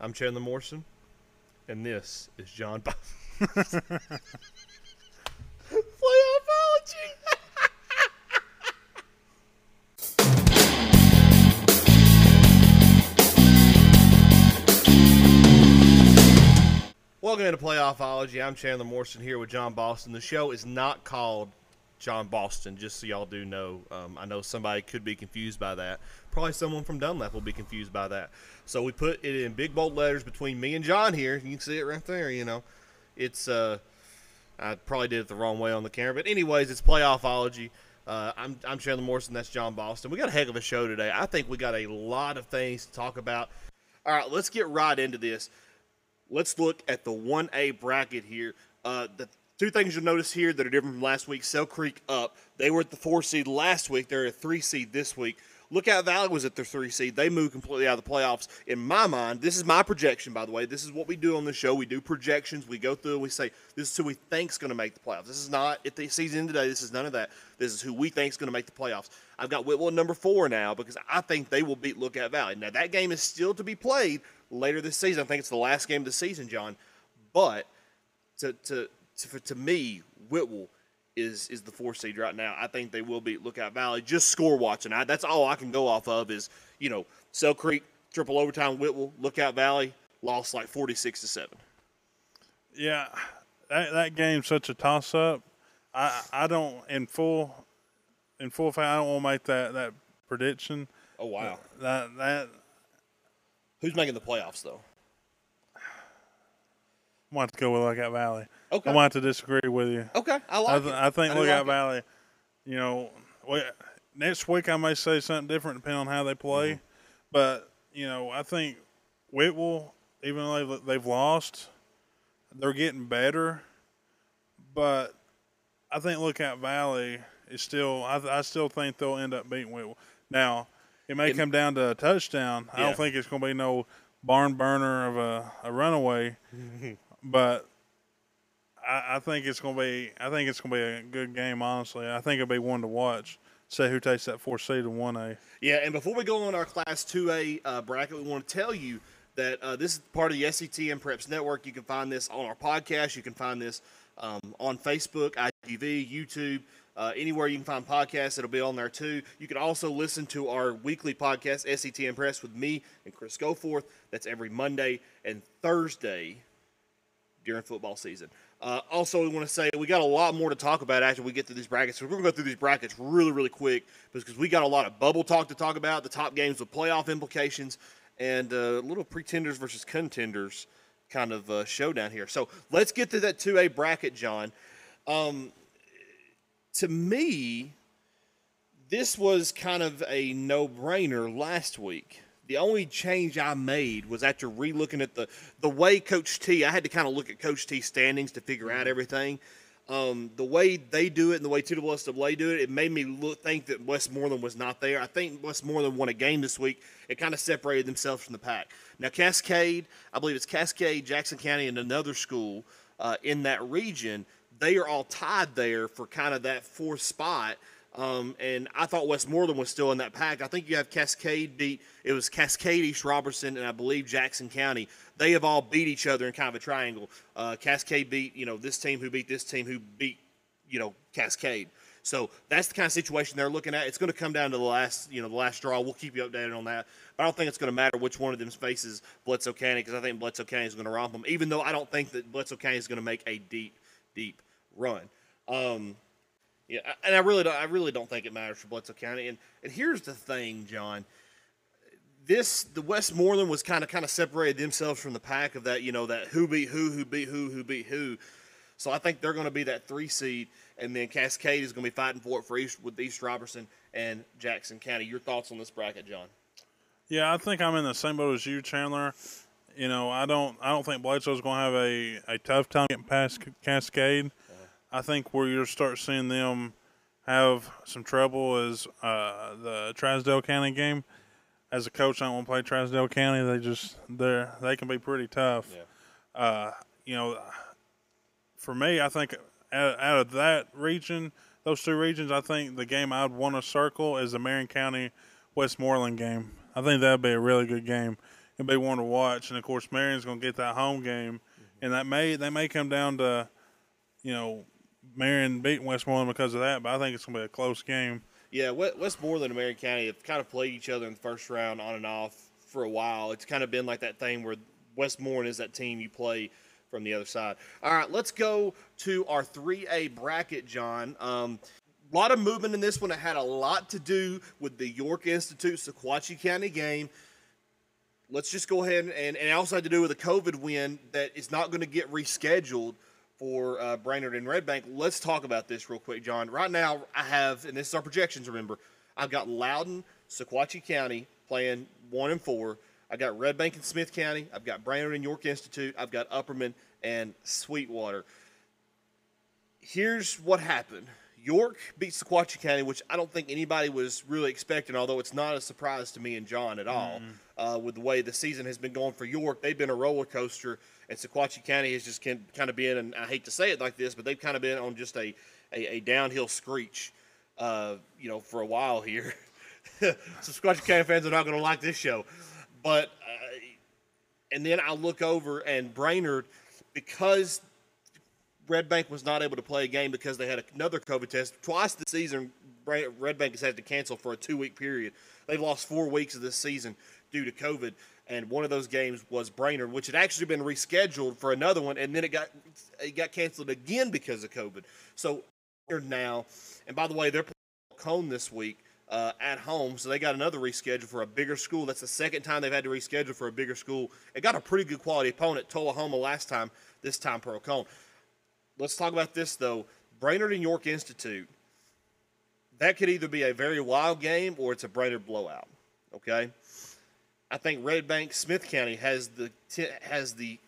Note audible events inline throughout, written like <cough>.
I'm Chandler Morrison, and this is Jon. Bo- <laughs> Playoffology. Welcome into Playoffology. I'm Chandler Morrison here with Jon Boston. The show is not called Jon Boston, just so y'all do know. Um, I know somebody could be confused by that. Probably someone from Dunlap will be confused by that. So we put it in big bold letters between me and Jon here. You can see it right there. You know, it's uh, I probably did it the wrong way on the camera, but anyways, it's Playoffology. Uh, I'm I'm Chandler Morrison. That's Jon Boston. We got a heck of a show today. I think we got a lot of things to talk about. All right, let's get right into this let's look at the 1A bracket here. Uh, the two things you'll notice here that are different from last week Sale Creek up. They were at the four seed last week, they're a three seed this week. Lookout Valley was at their three seed. They moved completely out of the playoffs. In my mind, this is my projection, by the way. This is what we do on the show. We do projections. We go through and we say, this is who we think is going to make the playoffs. This is not, at the season today, this is none of that. This is who we think is going to make the playoffs. I've got Whitwell number four now because I think they will beat Lookout Valley. Now, that game is still to be played later this season. I think it's the last game of the season, Jon. But to, to, to, to me, Whitwell is is the four seed right now. I think they will beat Lookout Valley. Just score watching. I, that's all I can go off of is you know Sale Creek triple overtime Whitwell Lookout Valley lost like forty six to seven. Yeah, that that game's such a toss up. I I don't in full in full fact I don't want to make that that prediction. Oh wow! That that Who's making the playoffs though? I'm going to go with Lookout Valley. Okay. I want to disagree with you. Okay, I like I, th- it. I think do Lookout like. Valley. You know, we, next week I may say something different depending on how they play, Mm-hmm. but you know I think Whitwell, even though they've, they've lost, they're getting better. But I think Lookout Valley is still. I, I still think they'll end up beating Whitwell. Now it may It- come down to a touchdown. I don't think it's going to be no barn burner of a, a runaway, <laughs> but I, I think it's to be. I think it's to be a good game. Honestly, I think it'll be one to watch. See who takes that four seed and one A. Yeah, and before we go on our Class 2A uh, bracket, we want to tell you that uh, this is part of the SETN Preps Network. You can find this on our podcast. You can find this um, on Facebook, ITV, YouTube, uh, anywhere you can find podcasts. It'll be on there too. You can also listen to our weekly podcast, SETN Preps, with me and Chris Goforth. That's every Monday and Thursday during football season. Uh, also, we want to say we got a lot more to talk about after we get through these brackets. So we're going to go through these brackets really, really quick because we got a lot of bubble talk to talk about, the top games with playoff implications, and uh, a little pretenders versus contenders kind of uh, showdown here. So let's get to that 2A bracket, Jon. Um, to me, this was kind of a no-brainer last week. The only change I made was after relooking at the the way Coach T. I had to kind of look at Coach T's standings to figure out everything. Um, the way they do it and the way TSSAA do it, it made me look, think that Westmoreland was not there. I think Westmoreland won a game this week. It kind of separated themselves from the pack. Now Cascade, I believe it's Cascade, Jackson County, and another school uh, in that region. They are all tied there for kind of that fourth spot. Um, and I thought Westmoreland was still in that pack. I think you have Cascade beat. It was Cascade, East Robertson, and I believe Jackson County. They have all beat each other in kind of a triangle. Uh, Cascade beat you know this team who beat this team who beat you know Cascade. So that's the kind of situation they're looking at. It's going to come down to the last you know the last straw. We'll keep you updated on that. But I don't think it's going to matter which one of them faces Bledsoe County because I think Bledsoe County is going to romp them. Even though I don't think that Bledsoe County is going to make a deep deep run. Um, yeah, and I really don't. I really don't think it matters for Bledsoe County. And and here's the thing, Jon. This the Westmoreland was kind of kind of separated themselves from the pack of that. You know that who beat who, who beat who, who beat who. So I think they're going to be that three seed, and then Cascade is going to be fighting for it for East with East Robertson and Jackson County. Your thoughts on this bracket, Jon? Yeah, I think I'm in the same boat as you, Chandler. You know, I don't I don't think Bledsoe's going to have a, a tough time getting past Cascade. I think where you'll start seeing them have some trouble is uh, the Trousdale County game. As a coach, I don't want to play Trousdale County. They just they they can be pretty tough. Yeah. Uh, you know, for me, I think out, out of that region, those two regions, I think the game I'd want to circle is the Marion County Westmoreland game. I think that'd be a really good game. It'd be one to watch, and of course, Marion's going to get that home game, and that may they may come down to, you know, Marion beating Westmoreland because of that. But I think it's going to be a close game. Yeah, We- Westmoreland and Marion County have kind of played each other in the first round on and off for a while. It's kind of been like that thing where Westmoreland is that team you play from the other side. All right, let's go to our 3A bracket, Jon. Um, a lot of movement in this one. It had a lot to do with the York Institute Sequatchie County game. Let's just go ahead and, and it also had to do with a COVID win that is not going to get rescheduled for uh, Brainerd and Red Bank. Let's talk about this real quick, Jon. Right now, I have, and this is our projections. Remember, I've got Loudon, Sequatchie County playing one and four. I've got Red Bank and Smith County. I've got Brainerd and York Institute. I've got Upperman and Sweetwater. Here's what happened. York beat Sequatchie County, which I don't think anybody was really expecting, although it's not a surprise to me and Jon at all. Uh, with the way the season has been going for York, they've been a roller coaster, and Sequatchie County has just kind of been, and I hate to say it like this, but they've kind of been on just a, a, a downhill screech, uh, you know, for a while here. <laughs> Sequatchie County fans are not going to like this show, but uh, and then I look over and Brainerd, because Red Bank was not able to play a game because they had another COVID test. Twice this season, Red Bank has had to cancel for a two week period. They've lost four weeks of this season due to COVID, and one of those games was Brainerd, which had actually been rescheduled for another one, and then it got it got canceled again because of COVID. So now, and by the way, they're playing Cohn this week. Uh, at home, so they got another reschedule for a bigger school. That's the second time they've had to reschedule for a bigger school. It got a pretty good quality opponent, Tullahoma last time. This time, Pearl-Cohn let's talk about this though. Brainerd and York Institute. That could either be a very wild game or it's a Brainerd blowout. Okay, I think Red Bank Smith County has the has the,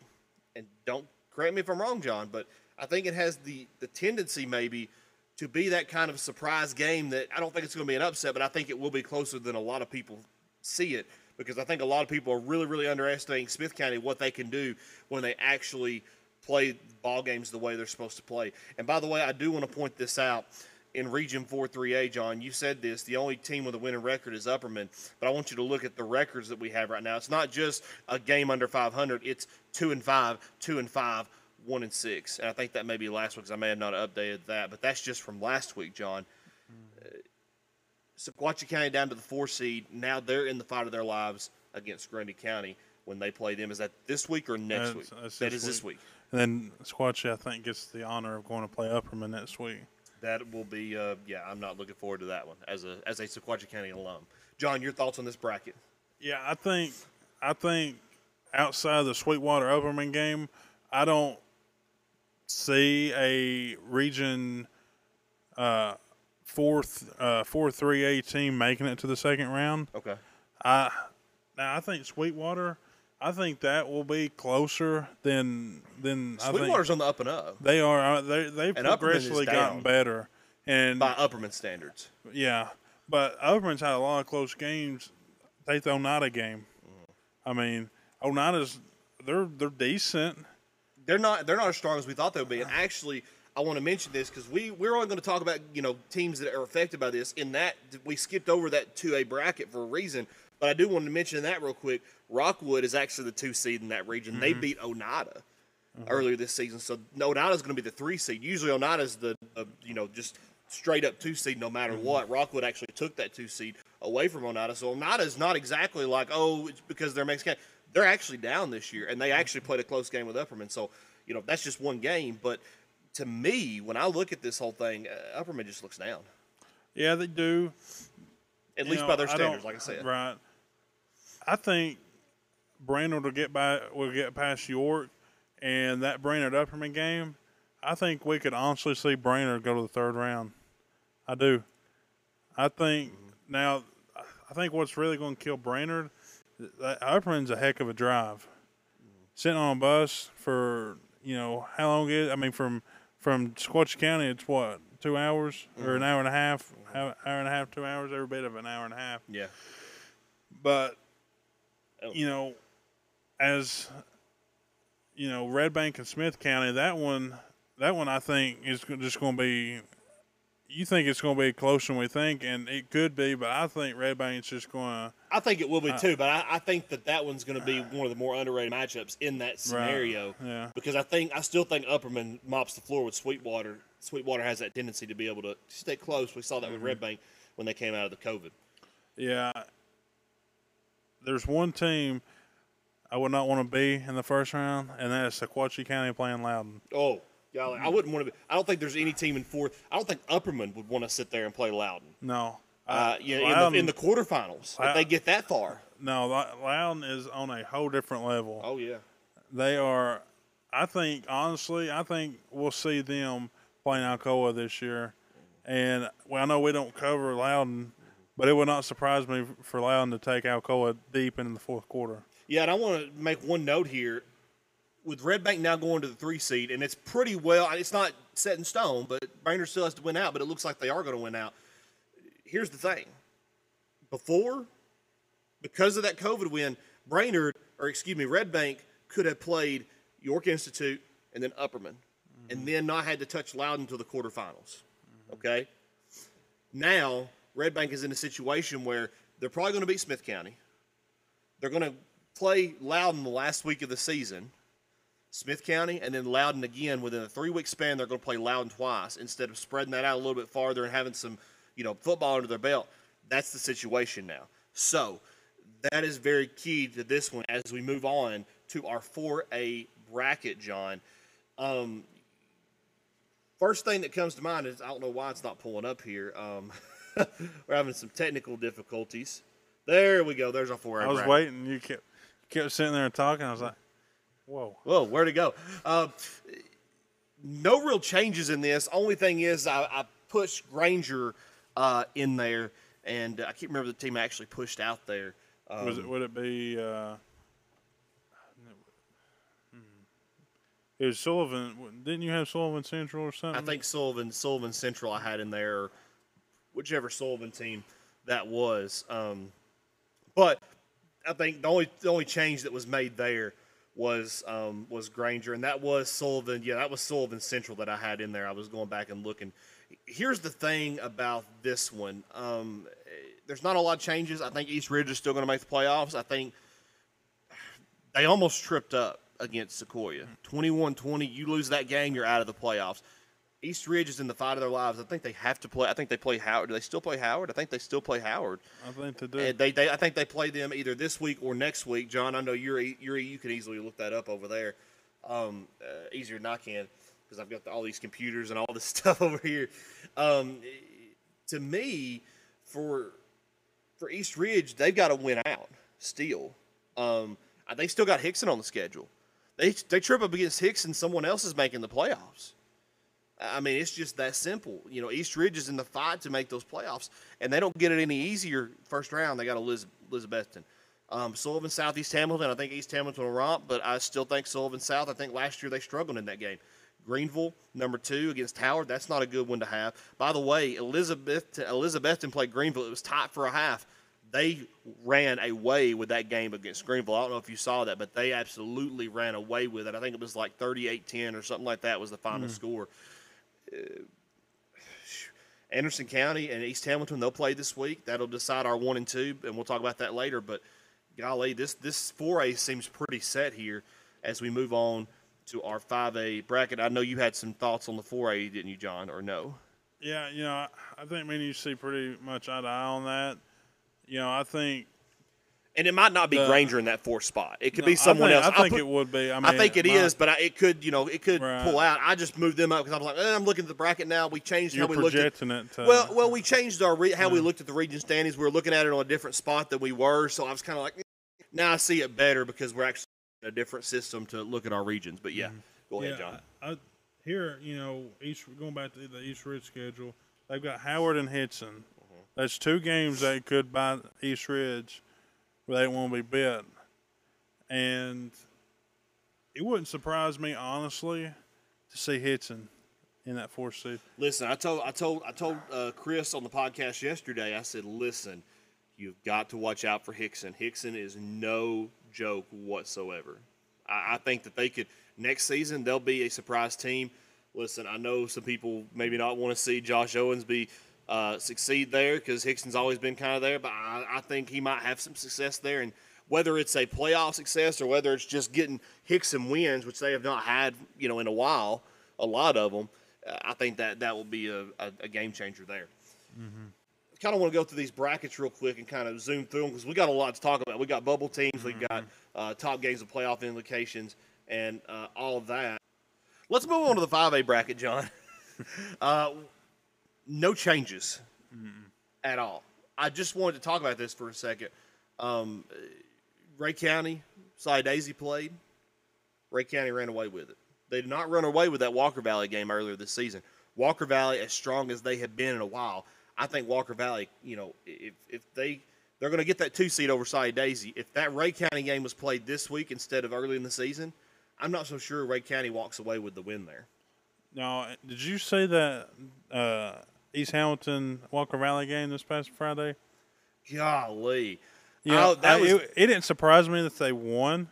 and don't correct me if I'm wrong, Jon, but I think it has the the tendency maybe to be that kind of surprise game that I don't think it's going to be an upset, but I think it will be closer than a lot of people see it because I think a lot of people are really, really underestimating Smith County what they can do when they actually play ball games the way they're supposed to play. And by the way, I do want to point this out. In Region 4 3A, Jon, you said this. The only team with a winning record is Upperman. But I want you to look at the records that we have right now. It's not just a game under 500. It's two and five, two and five, one and six. And I think that may be last week because I may have not updated that. But that's just from last week, Jon. Uh, Sequatchie County down to the four seed. Now they're in the fight of their lives against Grundy County when they play them. Is that this week or next That's- week? that's That this is this week. week. And then Squatchy, I think, gets the honor of going to play Upperman next week. That will be, uh, yeah. I'm not looking forward to that one as a as a Sequatchie County alum. Jon, your thoughts on this bracket? Yeah, I think I think outside of the Sweetwater Upperman game, I don't see a region uh, fourth uh, four three A team making it to the second round. Okay. I now I think Sweetwater. I think that will be closer than than I think Sweetwater's on the up and up they are. uh, They they've And progressively gotten better, and by Upperman standards. yeah, but Upperman's had a lot of close games. They throw not a game. I mean, Oneida's they're they're decent. They're not they're not as strong as we thought they would be. And actually, I want to mention this because we we're only going to talk about you know teams that are affected by this. In that we skipped over that two A bracket for a reason. But I do want to mention that real quick. Rockwood is actually the two seed in that region. They beat Oneida earlier this season, so Oneida's going to be the three seed. Usually Oneida's the uh, you know just straight up two seed no matter what. Rockwood actually took that two seed away from Oneida, so Oneida's not exactly like oh it's because they're Mexican. They're actually down this year, and they actually played a close game with Upperman. So you know that's just one game, but to me, when I look at this whole thing, uh, Upperman just looks down, Yeah, they do. at You least know, by their I standards, like I said. Right. I think Brainerd will get by will get past York, and that Brainerd Upperman game. I think we could honestly see Brainerd go to the third round. I do. I think now. I think what's really going to kill Brainerd. That Upperman's a heck of a drive. Sitting on a bus for you know how long is? I mean from from Squatch County, it's what two hours or an mm-hmm. hour and a half, hour hour and a half, two hours, every bit of an hour and a half. Yeah, But. Oh. you know, as you know, Red Bank and Smith County, that one, that one, I think is just going to be, you think it's going to be closer than we think, and it could be, but I think Red Bank's just going to. I think it will be too, but I, I think that that one's going to be one of the more underrated matchups in that scenario. yeah. Because I think I still think Upperman mops the floor with Sweetwater. Sweetwater has that tendency to be able to stay close. We saw that with mm-hmm. Red Bank when they came out of the COVID. Yeah. There's one team I would not want to be in the first round, and that is Sequatchie County playing Loudon. Oh, golly, I wouldn't want to be. I don't think there's any team in fourth. I don't think Upperman would want to sit there and play Loudon. No. Uh, yeah, in the, Loudon- in the quarterfinals, if they get that far. No, Loudon is on a whole different level. Oh yeah. They are, I think, honestly, I think we'll see them playing Alcoa this year. And well, I know we don't cover Loudon, but it would not surprise me for Loudon to take Alcoa deep in the fourth quarter. Yeah, and I want to make one note here. With Red Bank now going to the three seed, and it's pretty well, it's not set in stone, but Brainerd still has to win out, but it looks like they are going to win out. Here's the thing before, because of that COVID win, Brainerd, or excuse me, Red Bank could have played York Institute and then Upperman, and mm-hmm. then not had to touch Loudon until the quarterfinals. Okay? Now, Red Bank is in a situation where they're probably going to beat Smith County. They're going to play Loudon the last week of the season, Smith County, and then Loudon again within a three week span. They're going to play Loudon twice instead of spreading that out a little bit farther and having some, you know, football under their belt. That's the situation now. So that is very key to this one as we move on to our 4A bracket, Jon. Um, first thing that comes to mind is I don't know why it's not pulling up here. Um, <laughs> <laughs> we're having some technical difficulties. There we go. There's our 4A I was bracket. waiting. You kept kept sitting there and talking. I was like, "Whoa!" Whoa, where'd it go? Uh, no real changes in this. Only thing is, I, I pushed Granger uh, in there, and I can't remember the team I actually pushed out there. Um, Was it? Would it be? Uh, hmm. it was Sullivan. Didn't you have Sullivan Central or something? I think Sullivan, Sullivan Central, I had in there, whichever Sullivan team that was. Um, but I think the only the only change that was made there was um, was Granger, and that was Sullivan. Yeah, that was Sullivan Central that I had in there. I was going back and looking. Here's the thing about this one. Um, there's not a lot of changes. I think East Ridge is still going to make the playoffs. I think they almost tripped up against Sequoyah. 21-20, you lose that game, you're out of the playoffs. East Ridge is in the fight of their lives. I think they have to play. I think they play Howard. Do they still play Howard? I think they still play Howard. I think they do. And they, they, I think they play them either this week or next week. Jon, I know you're, you're you can easily look that up over there, um, uh, easier than I can because I've got all these computers and all this <laughs> stuff over here. Um, to me, for for East Ridge, they've got to win out still. Um, they still got Hixson on the schedule. They they trip up against Hixson, someone else is making the playoffs. I mean, it's just that simple. You know, East Ridge is in the fight to make those playoffs, and they don't get it any easier first round. They got Eliz- Elizabethton. Um, Sullivan South, East Hamilton. I think East Hamilton will romp, but I still think Sullivan South. I think last year they struggled in that game. Greeneville, number two against Howard. That's not a good one to have. By the way, Elizabeth Elizabethton played Greeneville. It was tight for a half. They ran away with that game against Greeneville. I don't know if you saw that, but they absolutely ran away with it. I think it was like 38-10 or something like that was the final score. Uh, Anderson County and East Hamilton, they'll play this week. That'll decide our one and two, and we'll talk about that later. But golly, this this four A seems pretty set here as we move on to our five A bracket. I know you had some thoughts on the four A, didn't you, Jon? Or no? yeah, you know, I, I think me and you see pretty much eye to eye on that. You know, I think And it might not be The- Granger in that fourth spot. It could no, be someone I think, else. I think put- it would be. I, mean, I think it my- is, but I, it could, you know, it could Right. pull out. I just moved them up because I was like, eh, I'm looking at the bracket now. We changed You're how we looked at. it. To, Well, well, we changed our re- how we looked at the region standings. We were looking at it on a different spot than we were, so I was kind of like, eh. now I see it better because we're actually in a different system to look at our regions. But yeah, go ahead, Jon. I, I, here, you know, East going back to the East Ridge schedule, they've got Howard and Hixson. Mm-hmm. That's two games they could buy East Ridge where they won't be bit. And it wouldn't surprise me, honestly, to see Hixson in that fourth seed. Listen, I told I told I told uh, Chris on the podcast yesterday. I said, listen, you've got to watch out for Hixson. Hixson is no joke whatsoever. I, I think that they could next season they'll be a surprise team. listen, I know some people maybe not want to see Josh Owens be uh, succeed there because Hixson's always been kind of there, but I, I think he might have some success there. And whether it's a playoff success or whether it's just getting Hixson wins, which they have not had, you know, in a while, a lot of them, uh, I think that that will be a, a, a game changer there. Kind of want to go through these brackets real quick and kind of zoom through them because we got a lot to talk about. We got bubble teams, we got uh, top games of playoff implications, and uh, all of that. Let's move on to the 5A bracket, Jon. <laughs> uh, no changes at all. I just wanted to talk about this for a second. Um, Rhea County, Soddy Daisy played. Rhea County ran away with it. They did not run away with that Walker Valley game earlier this season. Walker Valley, as strong as they have been in a while, I think Walker Valley, you know, if, if they they're going to get that two seed over Soddy Daisy. If that Rhea County game was played this week instead of early in the season, I'm not so sure Rhea County walks away with the win there. Now, did you say that uh, East Hamilton Walker Valley game this past Friday? Golly, Yeah, Oh, that I- was- it, it didn't surprise me that they won,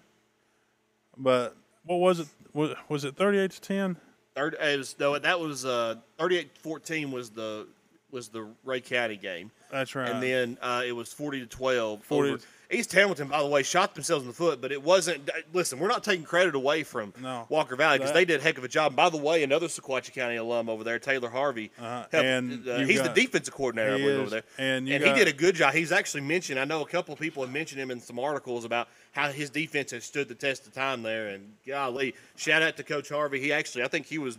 but what was it? Was, was it thirty-eight to ten? Third, it was no, that was uh, 38-14 was the was the Rhea County game, That's right. and then uh, it was forty to twelve. 40 over. East Hamilton, by the way, shot themselves in the foot, but it wasn't. Listen, we're not taking credit away from No. Walker Valley because they did a heck of a job. by the way, another Sequatchie County alum over there, Taylor Harvey, Uh-huh. helped- And uh, he's got- the defensive coordinator I believe, is. over there, And you he got- did a good job. He's actually mentioned. I know a couple of people have mentioned him in some articles about how his defense has stood the test of time there. And golly, shout out to Coach Harvey. He actually, I think he was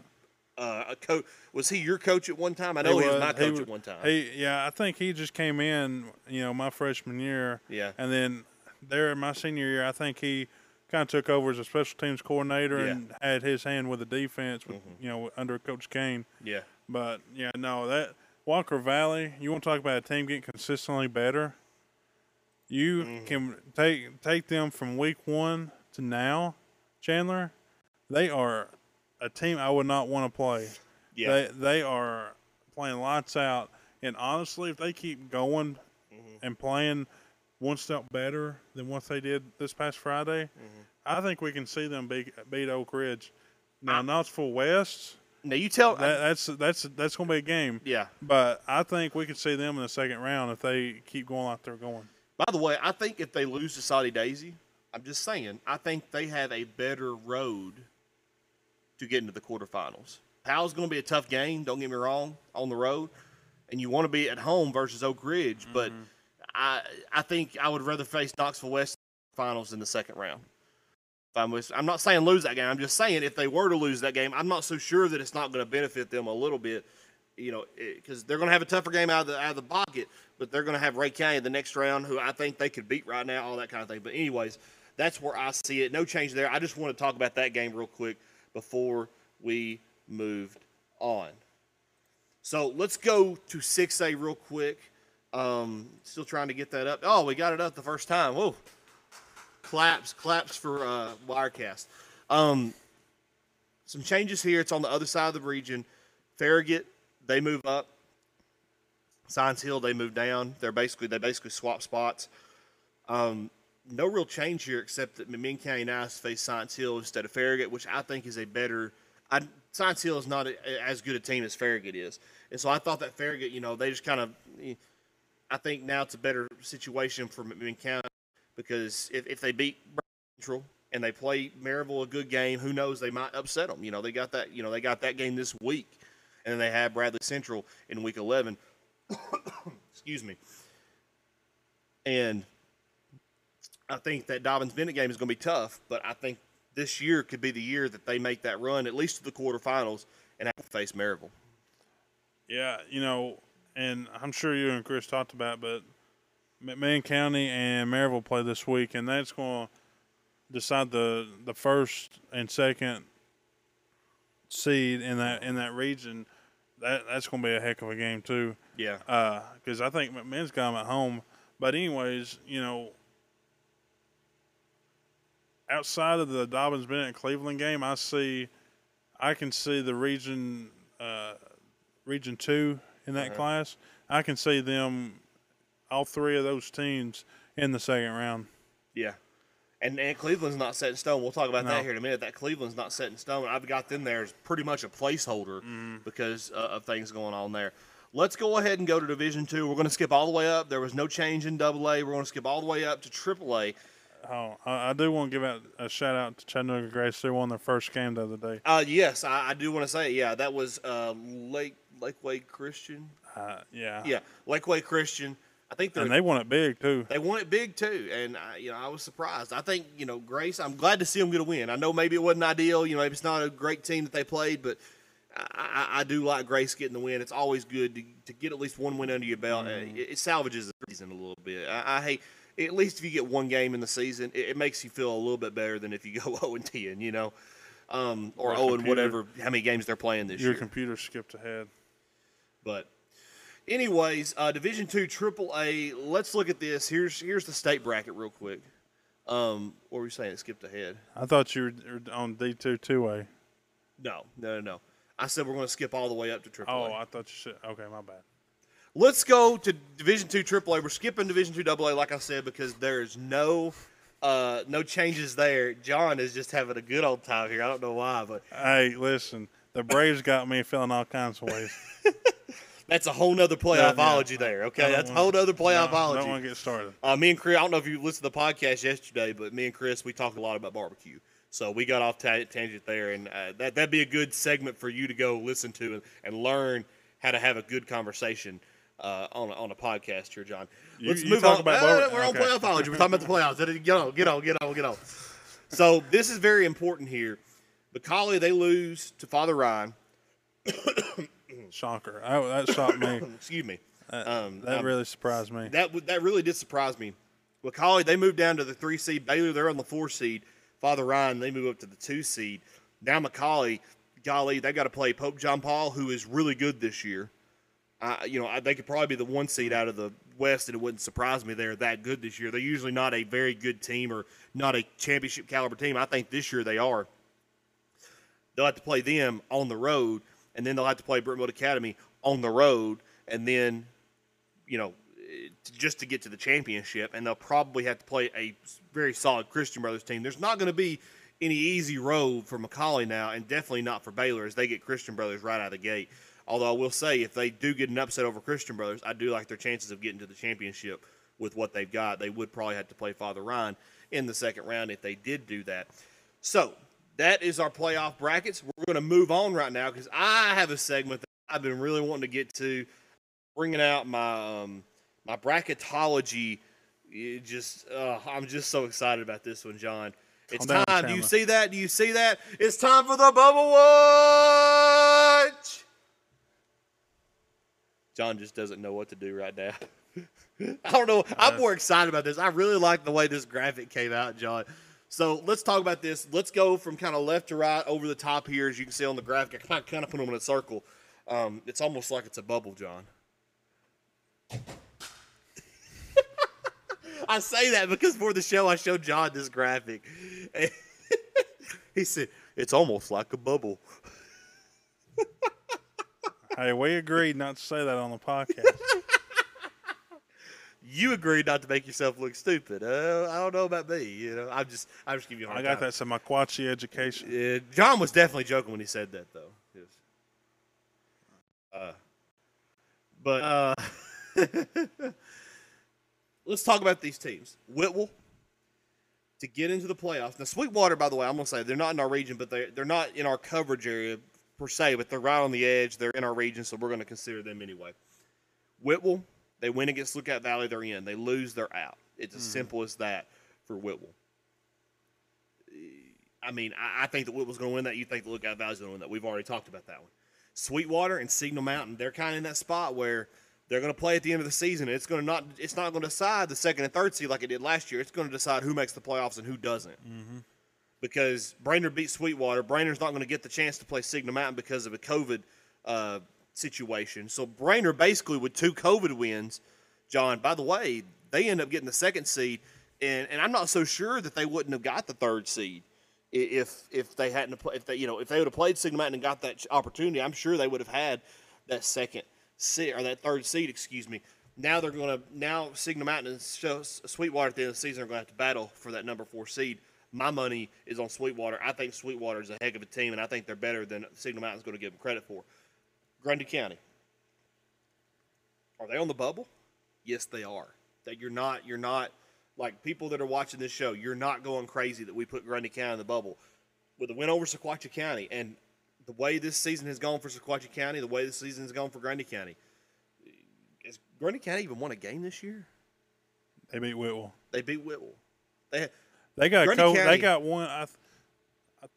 uh, a coach. Was he your coach at one time? I know he, was, my coach was- at one time. He, yeah, I think he just came in, you know, my freshman year. Yeah. And then there in my senior year, I think he kind of took over as a special teams coordinator Yeah. and had his hand with the defense, with, Mm-hmm. you know, under Coach Kane. yeah, But yeah, no, that Walker Valley. You want to talk about a team getting consistently better? You Mm-hmm. can take take them from week one to now, Chandler. They are a team I would not want to play. yeah. They they are playing lights out, and honestly, if they keep going Mm-hmm. and playing one step better than what they did this past Friday, Mm-hmm. I think we can see them beat, beat Oak Ridge. Now, Knoxville West, now you tell. that, that's that's that's going to be a game. yeah. But I think we could see them in the second round if they keep going like they're going. By the way, I think if they lose to Soddy Daisy, I'm just saying, I think they have a better road to get into the quarterfinals. Powell's going to be a tough game. Don't get me wrong, on the road, and you want to be at home versus Oak Ridge. But mm-hmm. I, I think I would rather face Knoxville West finals in the second round. If I'm, with- I'm not saying lose that game. I'm just saying if they were to lose that game, I'm not so sure that it's not going to benefit them a little bit. You know, eh, because they're going to have a tougher game out of the out of the pocket, but they're going to have Rhea County the next round, who I think they could beat right now, all that kind of thing. But anyways, that's where I see it. No change there. I just want to talk about that game real quick before we moved on. So let's go to 6A real quick. Um, still trying to get that up. Oh, we got it up the first time. Whoa. Claps, claps for uh, Wirecast. Um, some changes here. It's on the other side of the region. Farragut, they move up. Science Hill, they move down. They're basically they basically swap spots. Um, no real change here except that McMinn County Nice face Science Hill instead of Farragut, which I think is a better. I, Science Hill is not a, as good a team as Farragut is, and so I thought that Farragut, you know, they just kind of. Eh, I think now it's a better situation for McMinn County because if, if they beat Central and they play Maryville a good game, who knows? They might upset them. You know, they got that. You know, they got that game this week, and they have Bradley Central in Week 11. <coughs> Excuse me. And I think that Dobyns-Bennett game is going to be tough, but I think this year could be the year that they make that run at least to the quarterfinals and have to face Maryville. Yeah, you know, and I'm sure you and Chris talked about, it, but McMinn County and Maryville play this week, and that's going to decide the the first and second seed in that in that region. That that's going to be a heck of a game too. Yeah. Uh, because I think McMinn's got them at home. But anyways, you know, outside of the Dobyns-Bennett Cleveland game, I see, I can see the region, uh, region two in that class. I can see them, all three of those teams in the second round. Yeah. And, and Cleveland's not set in stone. We'll talk about No. that here in a minute. That Cleveland's not set in stone. I've got them there as pretty much a placeholder Mm-hmm. because uh, of things going on there. Let's go ahead and go to Division Two. We're going to skip all the way up. There was no change in Double A. We're going to skip all the way up to Triple A. Oh, I, I do want to give out a shout out to Chattanooga Grace. They won their first game the other day. Uh, yes, I, I do want to say, yeah, that was uh, Lake Lakeway Christian. Uh, yeah. Yeah, Lakeway Christian. I think And they won it big too. They won it big too, and I, you know I was surprised. I think you know Grace. I'm glad to see them get a win. I know maybe it wasn't ideal. You know maybe it's not a great team that they played, but I, I, do like Grace getting the win. It's always good to, to get at least one win under your belt. Uh, It, it salvages the season a little bit. I, I hate at least if you get one game in the season, it, it makes you feel a little bit better than if you <laughs> go 0 and 10. You know, um, or Or 0 and whatever how many games they're playing this Your year. Your computer skipped ahead. But anyways, uh, Division Two, Triple A. Let's look at this. Here's here's the state bracket real quick. Um, what were you saying? It skipped ahead. I thought you were were on D two two A. No, no, no, no. I said we're going to skip all the way up to Triple Oh, I thought you said. Okay, my bad. Let's go to Division Two, Triple A. We're skipping Division Two, Double A, like I said, because there's no. Uh, no changes there. Jon is just having a good old time here. I don't know why, but Hey, listen, the Braves got me feeling all kinds of ways. <laughs> that's a whole nother playoffology there. I Okay, don't that's a whole other No, playoffology. don't want to get started. Uh, me and Chris, I don't know if you listened to the podcast yesterday, but me and Chris, we talked a lot about barbecue. So we got off ta- tangent there, and uh, that that'd be a good segment for you to go listen to and, and learn how to have a good conversation uh, on a, on a podcast here, Jon. Let's you move talk on. about Uh, we're on playoffology. We're talking about the <laughs> playoffs. Get on, get on, get on, get on. So this is very important here. McCallie they lose to Father Ryan. <coughs> Shocker. I, that shocked me. <coughs> Excuse me. That, Um, that um, really surprised me. That that really did surprise me. McCallie, they moved down to the three seed. Baylor, they're on the four seed. Father Ryan, they move up to the two seed. Now McCallie, golly, they got to play Pope John Paul, who is really good this year. You know, I, they could probably be the one seed out of the West, and it wouldn't surprise me they're that good this year. They're usually not a very good team or not a championship caliber team. I think this year they are. They'll have to play them on the road, and then they'll have to play Brentwood Academy on the road, and then you know, just to get to the championship, and they'll probably have to play a very solid Christian Brothers team. There's not going to be any easy road for McCallie now, and definitely not for Baylor as they get Christian Brothers right out of the gate. Although I will say, if they do get an upset over Christian Brothers, I do like their chances of getting to the championship with what they've got. They would probably have to play Father Ryan in the second round if they did do that. So that is our playoff brackets. We're going to move on right now because I have a segment that I've been really wanting to get to bringing out my um, my bracketology. It just uh, I'm just so excited about this one, Jon. It's Calm down, time. Do you see that? Do you see that? It's time for the bubble watch. Jon just doesn't know what to do right now. <laughs> I don't know. I'm more excited about this. I really like the way this graphic came out, Jon. So let's talk about this. Let's go from kind of left to right over the top here, as you can see on the graphic. I kind of put them in a circle. Um, it's almost like it's a bubble, Jon. I say that because for the show I showed Jon this graphic. <laughs> he said, It's almost like a bubble. <laughs> hey, we agreed not to say that on the podcast. <laughs> You agreed not to make yourself look stupid. Uh, I don't know about me. You know, I'm just, I'm just giving you I got time. that some Aquachi education. Uh, Jon was definitely joking when he said that, though. Yes. Uh, but uh, let's talk about these teams. Whitwell to get into the playoffs. Now, Sweetwater, by the way, I'm gonna say they're not in our region, but they they're not in our coverage area per se, but they're right on the edge. They're in our region, so we're gonna consider them anyway. Whitwell, they win against Lookout Valley, they're in. They lose, they're out. It's as mm. simple as that for Whitwell. I mean, I, I think that Whitwell's going to win that. You think the Lookout Valley's going to win that. We've already talked about that one. Sweetwater and Signal Mountain, they're kind of in that spot where they're going to play at the end of the season. And it's going to not. It's not going to decide the second and third seed like it did last year. It's going to decide who makes the playoffs and who doesn't. Because Brainerd beat Sweetwater, Brainerd's not going to get the chance to play Signal Mountain because of a COVID uh, situation. So Brainerd basically with two COVID wins, Jon. By the way, they end up getting the second seed, and and I'm not so sure that they wouldn't have got the third seed if if they hadn't played. If they you know if they would have played Signal Mountain and got that opportunity, I'm sure they would have had that second seed or that third seed. Excuse me. now they're going to now Signal Mountain and Sweetwater at the end of the season are going to have to battle for that number four seed. My money is on Sweetwater. I think Sweetwater is a heck of a team, and I think they're better than Signal Mountain is going to give them credit for. Grundy County, are they on the bubble? Yes, they are. That you're not. You're not like people that are watching this show. You're not going crazy that we put Grundy County in the bubble with a win over Sequatchie County, and the way this season has gone for Sequatchie County, the way this season has gone for Grundy County. Has Grundy County even won a game this year? They beat Whitwell. They beat Whitwell. They They got Grundy COVID, County- they got one. I, I,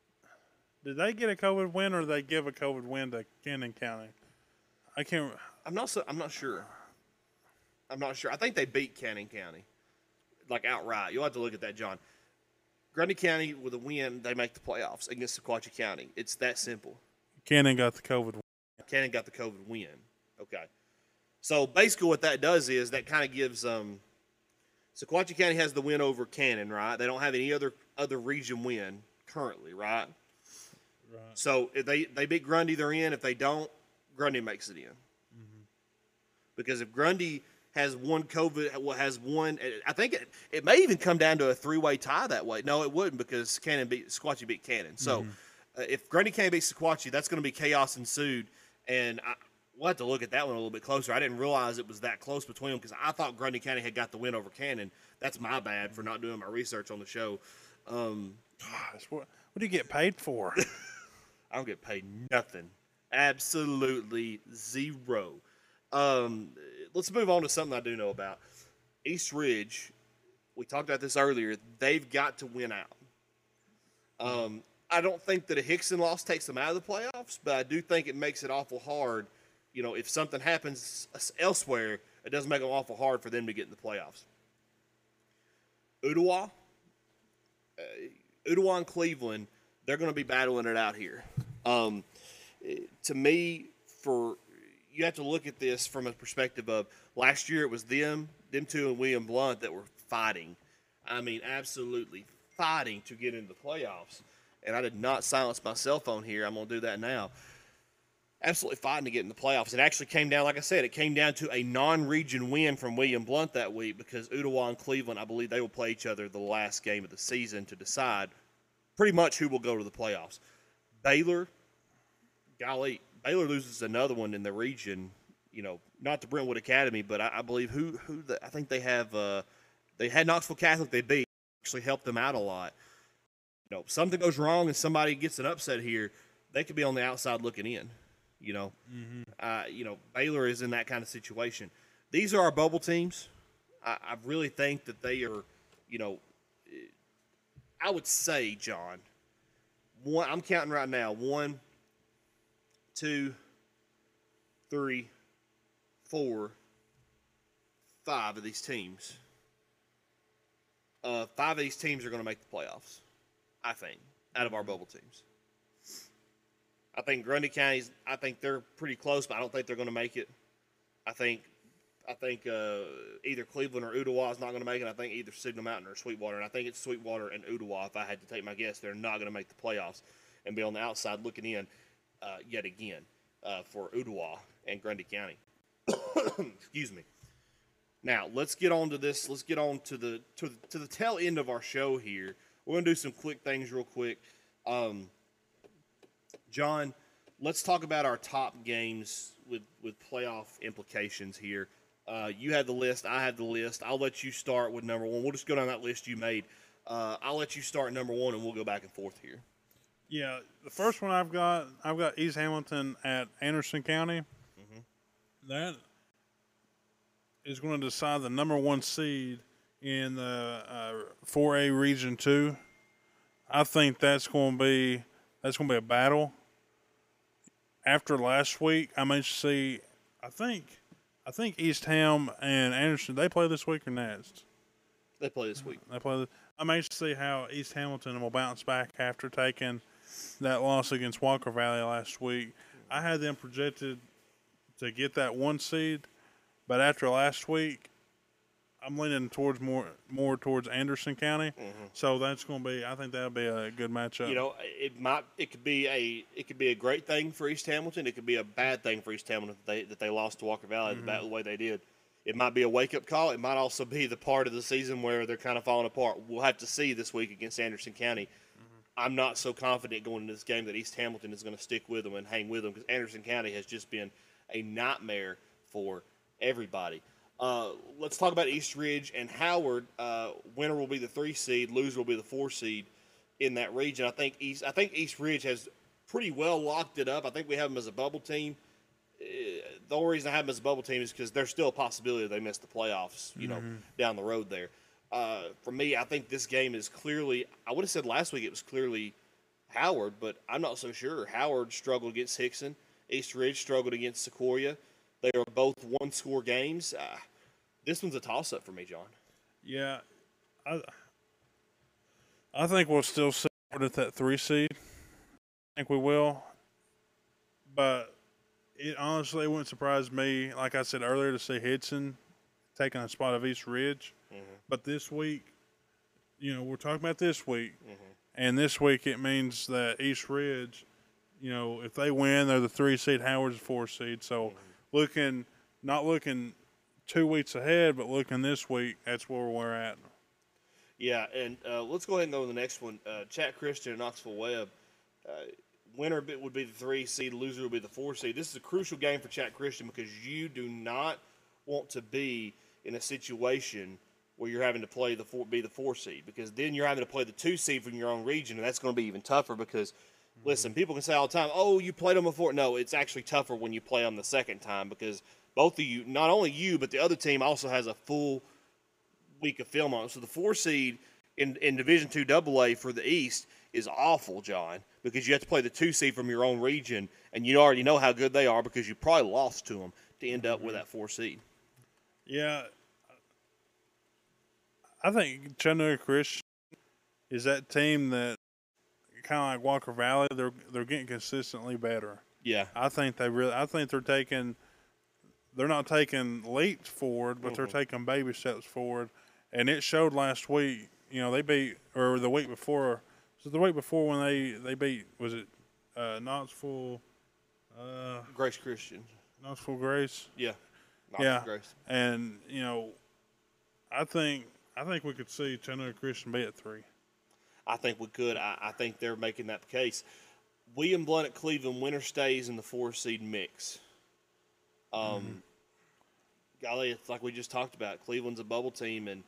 did they get a COVID win, or did they give a COVID win to Cannon County? I can't. I'm not so, I'm not sure. I'm not sure. I think they beat Cannon County, like outright. You'll have to look at that, Jon. Grundy County with a win, they make the playoffs against Sequatchie County. It's that simple. Cannon got the COVID. win. Cannon got the COVID win. Okay. So basically, what that does is that kind of gives um, Sequatchie County has the win over Cannon, right? They don't have any other other region win currently, right? Right. So if they they beat Grundy, they're in. If they don't, Grundy makes it in. Because if Grundy has one COVID, has one, I think it, it may even come down to a three way tie that way. No, it wouldn't because Cannon beat Squatchy beat Cannon. So uh, if Grundy can't beat Sequatchie, that's going to be chaos ensued. And I, we'll have to look at that one a little bit closer. I didn't realize it was that close between them because I thought Grundy County had got the win over Cannon. That's my bad for not doing my research on the show. Um, Gosh, what, what do you get paid for? <laughs> I don't get paid nothing. Absolutely zero. Um, let's move on to something I do know about. East Ridge, we talked about this earlier. They've got to win out. Um, I don't think that a Hixson loss takes them out of the playoffs, but I do think it makes it awful hard. You know, if something happens elsewhere, it doesn't make it awful hard for them to get in the playoffs. Ooltewah, Ooltewah and Cleveland, they're going to be battling it out here. Um, to me, for you have to look at this from a perspective of last year it was them, them two, and William Blount that were fighting. I mean, absolutely fighting to get into the playoffs. And I did not silence my cell phone here. I'm going to do that now. Absolutely fighting to get in the playoffs. It actually came down, like I said, it came down to a non-region win from William Blount that week because Ooltewah and Cleveland, I believe they will play each other the last game of the season to decide pretty much who will go to the playoffs. Baylor, golly, Baylor loses another one in the region. You know, not the Brentwood Academy, but I, I believe who who the, I think they have uh, they had Knoxville Catholic. They beat actually helped them out a lot. You know, something goes wrong and somebody gets an upset here, they could be on the outside looking in. You know, uh, you know Baylor is in that kind of situation. These are our bubble teams. I, I really think that they are. You know, I would say, Jon, one. I'm counting right now. One, two, three, four, five of these teams. Uh, five of these teams are going to make the playoffs. I think out of our bubble teams. I think Grundy County's. I think they're pretty close, but I don't think they're going to make it. I think. I think uh, either Cleveland or Ooltewah is not going to make it. I think either Signal Mountain or Sweetwater, and I think it's Sweetwater and Ooltewah. If I had to take my guess, they're not going to make the playoffs and be on the outside looking in uh, yet again uh, for Ooltewah and Grundy County. <coughs> Excuse me. Now let's get on to this. Let's get on to the to the, to the tail end of our show here. We're gonna do some quick things real quick. Um, Jon, let's talk about our top games with with playoff implications here. Uh, you had the list. I had the list. I'll let you start with number one. We'll just go down that list you made. Uh, I'll let you start number one, and we'll go back and forth here. Yeah, the first one I've got, I've got East Hamilton at Anderson County. That is going to decide the number one seed in the uh, 4A Region Two. I think that's going to be that's going to be a battle. After last week, I may see. I think, I think East Ham and Anderson they play this week or next. They play this week. They play. I'm anxious to see how East Hamilton will bounce back after taking that loss against Walker Valley last week. I had them projected to get that one seed, but after last week, I'm leaning towards more more towards Anderson County. Mm-hmm. So that's going to be. I think that'll be a good matchup. You know, it might. It could be a. It could be a great thing for East Hamilton. It could be a bad thing for East Hamilton that they that they lost to Walker Valley the, mm-hmm. ba- the way they did. It might be a wake up call. It might also be the part of the season where they're kind of falling apart. We'll have to see this week against Anderson County. I'm not so confident going into this game that East Hamilton is going to stick with them and hang with them because Anderson County has just been a nightmare for everybody. Uh, let's talk about East Ridge and Howard. Uh, winner will be the three seed, loser will be the four seed in that region. I think East. I think East Ridge has pretty well locked it up. I think we have them as a bubble team. Uh, the only reason I have them as a bubble team is because there's still a possibility they miss the playoffs. You know, down the road there. Uh, for me, I think this game is clearly. I would have said last week it was clearly Howard, but I'm not so sure. Howard struggled against Hixson. East Ridge struggled against Sequoyah. They are both one score games. Uh, this one's a toss up for me, Jon. Yeah, I I think we'll still sit at that three seed. I think we will, but it honestly wouldn't surprise me. Like I said earlier, to see Hixson taking a spot of East Ridge, but this week, you know, we're talking about this week, and this week it means that East Ridge, you know, if they win, they're the three seed. Howard's the four seed. So looking, not looking two weeks ahead, but looking this week, that's where we're at. Yeah, and uh, let's go ahead and go to the next one. Uh, Chat Christian and Knoxville Webb. Uh, winner bit would be the three seed, loser would be the four seed. This is a crucial game for Chat Christian because you do not want to be in a situation where you're having to play the four, be the four seed because then you're having to play the two seed from your own region, and that's going to be even tougher because. Listen, mm-hmm. people can say all the time, "Oh, you played them before." No, it's actually tougher when you play them the second time because both of you, not only you, but the other team also has a full week of film on. So the four seed in, in Division Two AA for the East is awful, Jon, because you have to play the two seed from your own region, and you already know how good they are because you probably lost to them to end up with mm-hmm. that four seed. Yeah, I think Chattanooga Christian is that team that kind of like Walker Valley. They're they're getting consistently better. Yeah, I think they really. I think they're taking. They're not taking leaps forward, but they're taking baby steps forward, and it showed last week. You know, they beat or the week before. So the week before when they they beat was it uh, Knoxville, uh, Grace Christian. Knoxville Grace. Yeah, Yeah. Grace. And you know, I think I think we could see Chattanooga Christian be at three. I think we could. I, I think they're making that case. William Blount at Cleveland, winner stays in the four seed mix. Um, golly, it's like we just talked about. Cleveland's a bubble team, and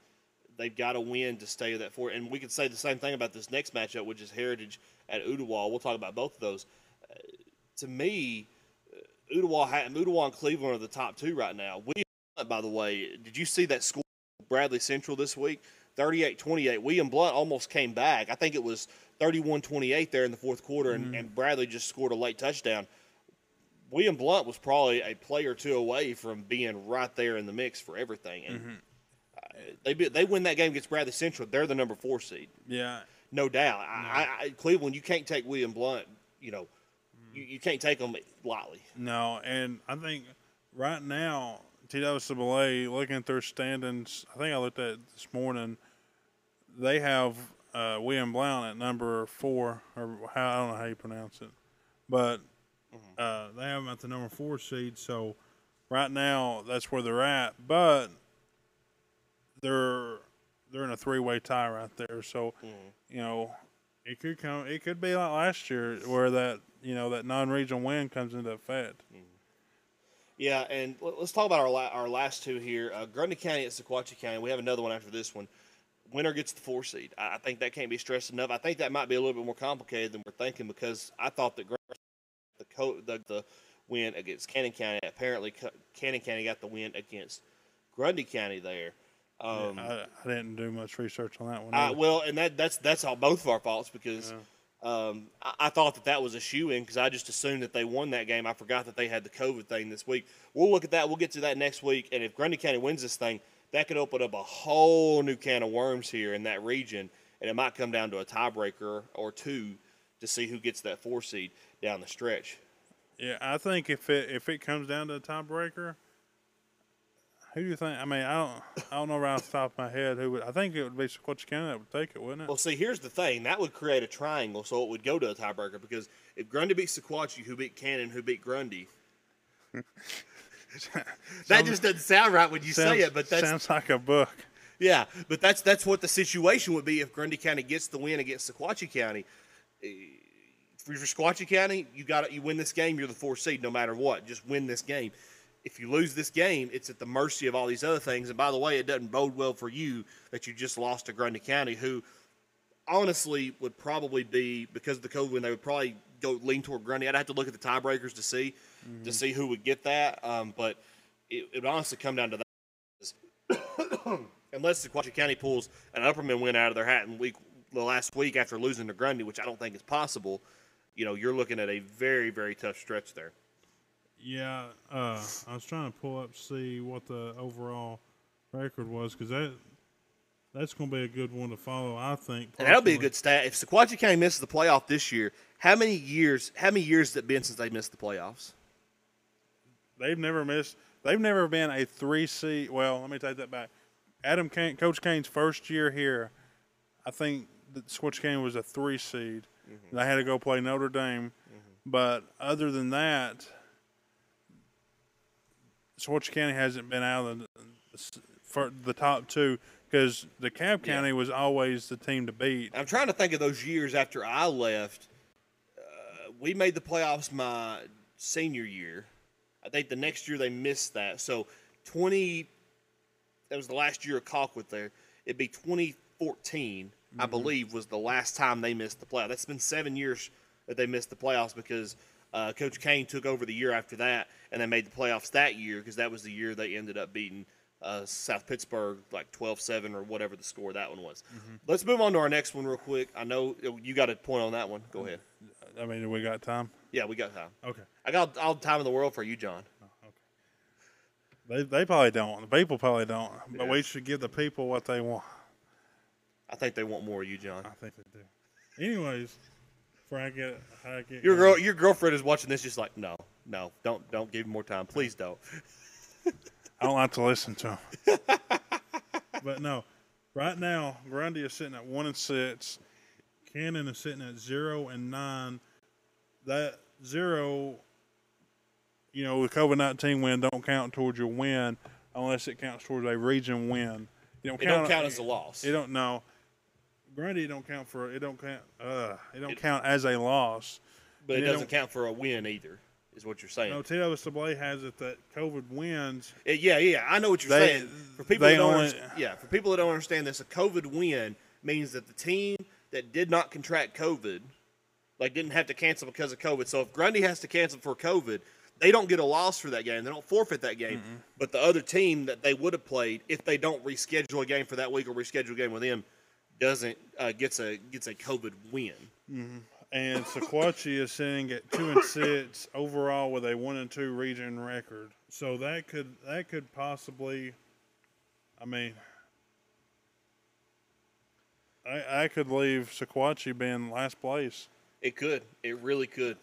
they've got to win to stay at that four. And we could say the same thing about this next matchup, which is Heritage at Ooltewah. We'll talk about both of those. Uh, to me, uh, Ooltewah, and Cleveland are the top two right now. William Blount, by the way, did you see that score? Bradley Central this week, 38-28. William Blount almost came back. I think it was 31-28 there in the fourth quarter, and, and Bradley just scored a late touchdown. William Blount was probably a play or two away from being right there in the mix for everything. And uh, they they win that game against Bradley Central. They're the number four seed, Yeah, no doubt. I, I, I, Cleveland, you can't take William Blount. You know, you, you can't take them lightly. no, and I think right now TSSAA looking at their standings. I think I looked at it this morning. They have uh, William Blount at number four, or how I don't know how you pronounce it, but uh, they have them at the number four seed. So right now that's where they're at, but they're they're in a three way tie right there. So you know it could come. It could be like last year where that you know that non regional win comes into effect. Yeah, and let- let's talk about our la- our last two here. Uh, Grundy County at Sequatchie County. We have another one after this one. Winner gets the four seed. I I think that can't be stressed enough. I think that might be a little bit more complicated than we're thinking because I thought that Gr- the co- the, the win against Cannon County. Apparently, Co- Cannon County got the win against Grundy County there. Um, I, I didn't do much research on that one. either. well, and that that's that's all both of our faults because um, I, I thought that that was a shoe in because I just assumed that they won that game. I forgot that they had the COVID thing this week. We'll look at that. We'll get to that next week. And if Grundy County wins this thing, that could open up a whole new can of worms here in that region, and it might come down to a tiebreaker or two to see who gets that four seed down the stretch. yeah, I think if it if it comes down to a tiebreaker, who do you think? I mean, I don't I don't know right off the top of my head who would. I think it would be Sequatchie County that would take it, wouldn't it? Well, see, here's the thing. That would create a triangle, so it would go to a tiebreaker because if Grundy beat Sequatchie, who beat Cannon, who beat Grundy, <laughs> that just doesn't sound right when you sounds, say it, but that sounds like a book. yeah, but that's that's what the situation would be if Grundy County gets the win against Sequatchie County. Eh, For Sequatchie County, you got you win this game, you're the fourth seed no matter what. Just win this game. If you lose this game, it's at the mercy of all these other things. And by the way, it doesn't bode well for you that you just lost to Grundy County, who honestly would probably be because of the COVID win, they would probably go lean toward Grundy. I'd have to look at the tiebreakers to see to see who would get that. Um, but it, it would honestly come down to that unless Sequatchie County pulls an Upperman win out of their hat in week the last week after losing to Grundy, which I don't think is possible. You know, you're looking at a very very tough stretch there. Yeah, uh, I was trying to pull up see what the overall record was because that that's going to be a good one to follow. I think. And that'll be a good stat. If Sequatchie County misses the playoff this year, how many years? How many years has it been since they missed the playoffs? They've never missed. They've never been a three seed. Well, let me take that back. Adam Kane, Coach Kane's first year here, I think that Switch Kane was a three seed. Mm-hmm. They had to go play Notre Dame, but other than that, Sequatchie County hasn't been out of the, for the top two because the Cab County was always the team to beat. I'm trying to think of those years after I left. Uh, we made the playoffs my senior year. I think the next year they missed that. So 20, that was the last year of Colquitt there. It'd be 2014, I believe, was the last time they missed the playoff. That's been seven years that they missed the playoffs because uh, Coach Kane took over the year after that and they made the playoffs that year because that was the year they ended up beating uh, South Pittsburgh like 12-7 or whatever the score that one was. Let's move on to our next one real quick. I know you got a point on that one. Go ahead. I mean, we got time. Yeah, we got time. Okay. I got all the time in the world for you, Jon. They, they probably don't. The people probably don't. But we should give the people what they want. I think they want more of you, Jon. I think they do. Anyways, before I get, I get Your girl, your girlfriend is watching this, just like, no, no, don't, don't give him more time, please don't. I don't like to listen to him. but no, right now Grundy is sitting at one and six. Cannon is sitting at zero and nine. That zero, you know, the COVID nineteen win don't count towards your win unless it counts towards a region win. You don't It don't count as a loss. It don't know. Grundy don't count for it. Don't count. Uh, it don't count as a loss. but it doesn't count for a win either, is what you're saying. No, TSSAA has it that COVID wins. It- yeah, yeah, I know what you're They- saying. For people that don't only- yeah, for people that don't understand this, a COVID win means that the team that did not contract COVID, like didn't have to cancel because of COVID. So if Grundy has to cancel for COVID, they don't get a loss for that game. They don't forfeit that game. But the other team that they would have played, if they don't reschedule a game for that week or reschedule a game with them, doesn't uh, gets a gets a COVID win. And Sequatchie is sitting at two and six overall with a one and two region record. So that could that could possibly, I mean, I I could leave Sequatchie being last place. It could. It really could.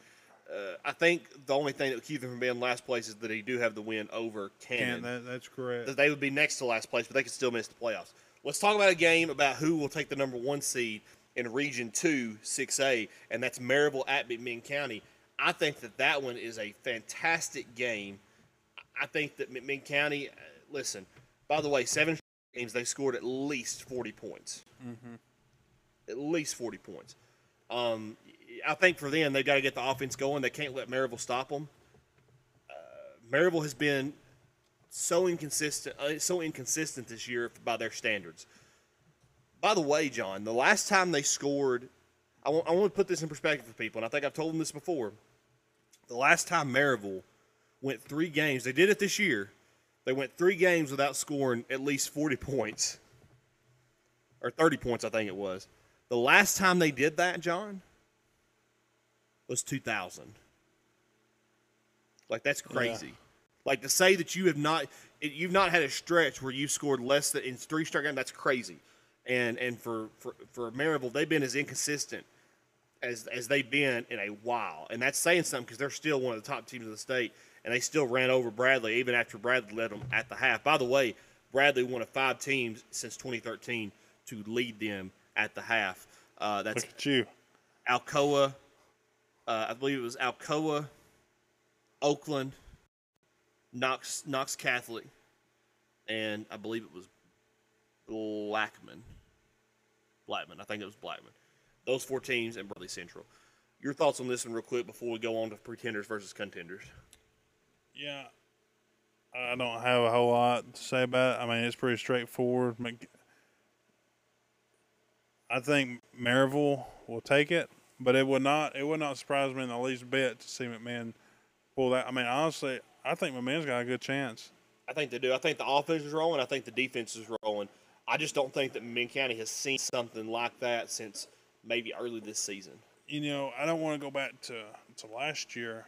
Uh, I think the only thing that would keep them from being last place is that they do have the win over Cannon. And that, that's correct. that they would be next to last place, but they could still miss the playoffs. Let's talk about a game about who will take the number one seed in Region Two, Six A, and that's Maryville at McMinn County. I think that that one is a fantastic game. I think that McMinn County. uh, Listen, by the way, seven games they scored at least forty points. At least forty points. Um, I think for them, they've got to get the offense going. They can't let Maryville stop them. Uh, Maryville has been so inconsistent, uh, so inconsistent this year by their standards. By the way, Jon, the last time they scored, I want, I want to put this in perspective for people, and I think I've told them this before. The last time Maryville went three games, they did it this year. They went three games without scoring at least 40 points, or 30 points, I think it was. The last time they did that, Jon, was 2000. Like that's crazy. Like to say that you have not you've not had a stretch where you've scored less than in three straight games. That's crazy. And and for for for Maryville, they've been as inconsistent as as they've been in a while, and that's saying something because they're still one of the top teams in the state, and they still ran over Bradley even after Bradley led them at the half. By the way, Bradley one of five teams since 2013 to lead them at the half. Uh, that's Look at you. Alcoa. Uh, I believe it was Alcoa, Oakland, Knox Knox Catholic, and I believe it was Blackman. Blackman, I think it was Blackman. Those four teams and Bradley Central. Your thoughts on this one, real quick, before we go on to pretenders versus contenders. Yeah, I don't have a whole lot to say about it. I mean, it's pretty straightforward. I think Maryville will take it, but it would not. It would not surprise me in the least bit to see McMinn pull that. I mean, honestly, I think McMinn's got a good chance. I think they do. I think the offense is rolling. I think the defense is rolling. I just don't think that Min County has seen something like that since maybe early this season. You know, I don't want to go back to to last year,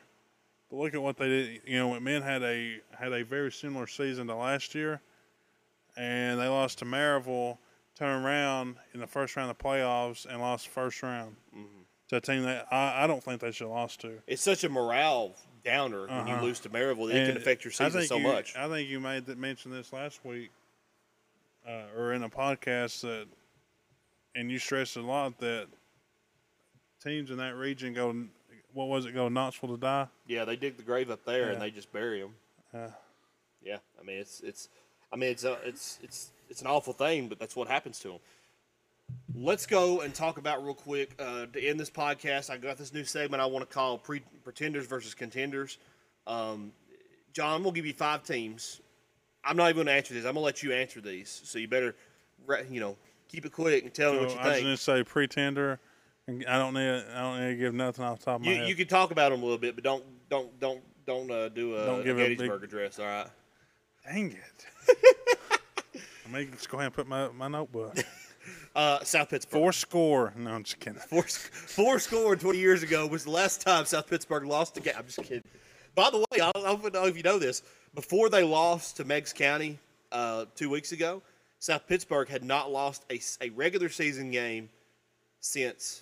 but look at what they did. You know, McMahon had a had a very similar season to last year, and they lost to Maryville. Turned around in the first round of the playoffs and lost the first round mm-hmm. to a team that I, I don't think they should have lost to. It's such a morale downer when you Uh-huh. lose to Maryville it can affect your season so you- much. I think you made that mention this last week, uh, or in a podcast that, and you stressed a lot that teams in that region go. What was it? Go Knoxville to die. Yeah, they dig the grave up there Yeah. and they just bury them. Yeah. Yeah, I mean it's it's, I mean it's a, it's it's it's an awful thing, but that's what happens to them. Let's go and talk about real quick uh, to end this podcast. I got this new segment I want to call pre- pretenders versus contenders. Um, Jon, I'm gonna give you five teams. I'm not even gonna answer these. I'm gonna let you answer these. So you better, re- you know, keep it quick and tell me what you think. I was think. going to say pretender. and I don't need. I don't need to give nothing off the top of my You, head. you can talk about them a little bit, but don't don't don't don't uh, do a, Don't give a big- Gettysburg address. All right. Dang it! <laughs> I may just go ahead and put my my notebook. <laughs> Uh, South Pittsburgh. Four score. No, I'm just kidding. Four, four scored 20 years ago was the last time South Pittsburgh lost a game. I'm just kidding. By the way, I don't, know if you know this. Before they lost to Meigs County uh, two weeks ago, South Pittsburgh had not lost a, a regular season game since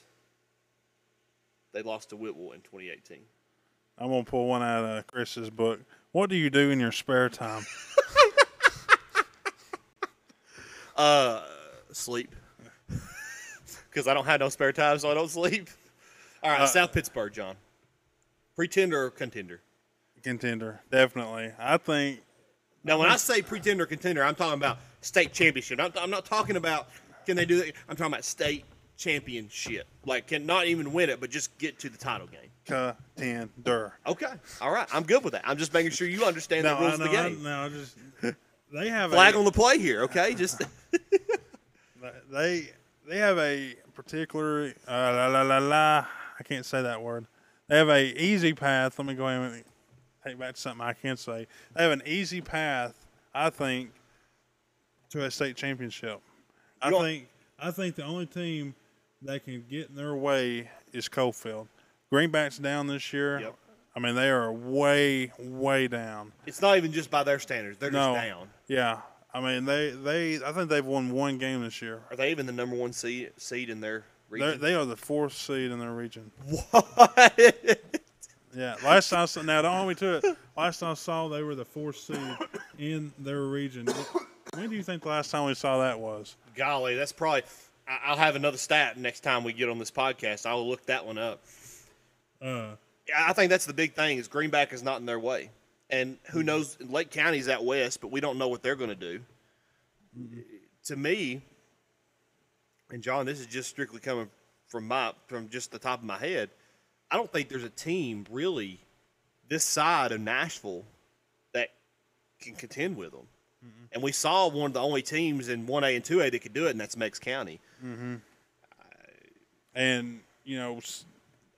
they lost to Whitwell in 2018. I'm gonna pull one out of Chris's book. What do you do in your spare time? <laughs> Uh, sleep. Because I don't have no spare time, so I don't sleep. <laughs> All right, Uh, South Pittsburgh, Jon. Pretender or contender? Contender, definitely. I think Now, when I say pretender contender, I'm talking about state championship. I'm, I'm not talking about can they do that. I'm talking about state championship. Like, can not even win it, but just get to the title game. contender. Okay, all right, I'm good with that. I'm just making sure you understand No, the rules I of the know, I, game. no, just they have Flag a, on the play here, okay? Just <laughs> they they have a particular uh, la la la la. I can't say that word. They have a easy path. Let me go ahead and take back to something I can say. They have an easy path, I think, to a state championship. I You don't- think I think the only team that can get in their way is Coalfield. Greenback's down this year. Yep. I mean, they are way, way down. it's not even just by their standards; they're No. just down. Yeah. I mean, they, they I think they've won one game this year. Are they even the number one seed seed in their They're, region? they are the fourth seed in their region. what? Yeah. Last time I saw, now don't hold me to it. Last time I saw, they were the fourth seed in their region. When do you think the last time we saw that was? Golly, that's probably. I- I'll have another stat next time we get on this podcast. I'll look that one up. Uh, I think that's the big thing is Greenback is not in their way, and who mm-hmm. knows? Lake County's out west, but we don't know what they're going to do. To me, and Jon, this is just strictly coming from my from just the top of my head. I don't think there's a team really this side of Nashville that can contend with them. And we saw one of the only teams in 1A and 2A that could do it, and that's Meigs County. Mm-hmm. and, you know,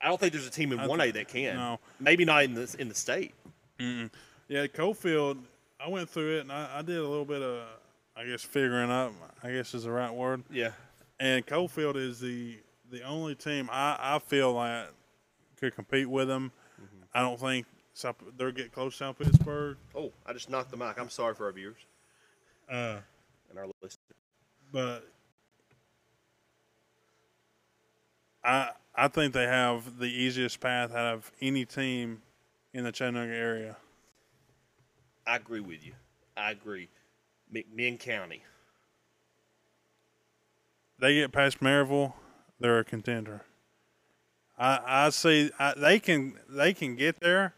I don't think there's a team in I 1A that can. no. Maybe not in the in the state. Yeah, Coalfield, I went through it and I, I did a little bit of, I guess, figuring up, I guess is the right word. Yeah. And Coalfield is the the only team I, I feel like could compete with them. I don't think South, they'll get close to South Pittsburgh. Oh, I just knocked the mic. I'm sorry for our viewers Uh, and our listeners. but I I think they have the easiest path out of any team in the Chattanooga area. I agree with you. I agree. McMinn County. They get past Maryville, they're a contender. I I see I, they can they can get there,